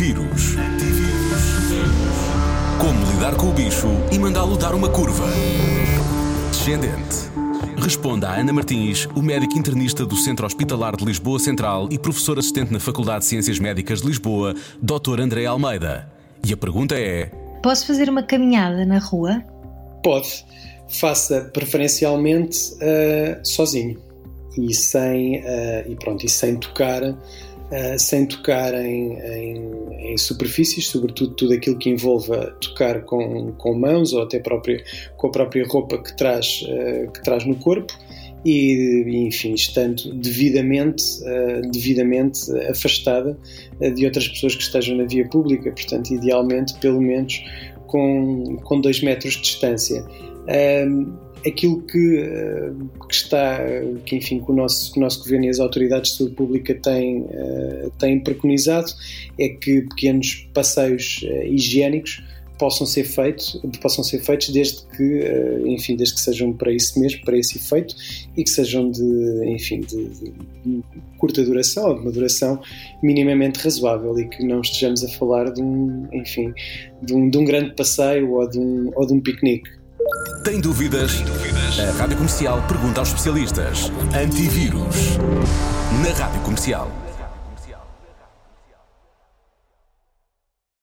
Antivírus. Como lidar com o bicho e mandá-lo dar uma curva. Descendente. Responda a Ana Martins, o médico internista do Centro Hospitalar de Lisboa Central e professor assistente na Faculdade de Ciências Médicas de Lisboa, Dr. André Almeida. E a pergunta é: Posso fazer uma caminhada na rua? Pode. Faça preferencialmente uh, sozinho e sem, uh, e pronto, e sem tocar uh, sem tocar em, em, em, superfícies, sobretudo tudo aquilo que envolva tocar com, com mãos ou até própria, com a própria roupa que traz, uh, que traz no corpo e, enfim, estando devidamente, uh, devidamente afastada de outras pessoas que estejam na via pública, portanto, idealmente, pelo menos com, com dois metros de distância. Aquilo que, que, está, que enfim, que o, nosso, que o nosso governo e as autoridades de saúde pública têm, uh, têm preconizado é que pequenos passeios uh, higiênicos possam ser feitos, possam ser feitos desde que, uh, enfim, desde que sejam para isso mesmo, para esse efeito e que sejam de, enfim, de, de, de curta duração ou de uma duração minimamente razoável e que não estejamos a falar de um, enfim, de um, de um grande passeio ou de um, ou de um piquenique. Tem dúvidas? Tem dúvidas? A Rádio Comercial pergunta aos especialistas. Antivírus. Na Rádio Comercial.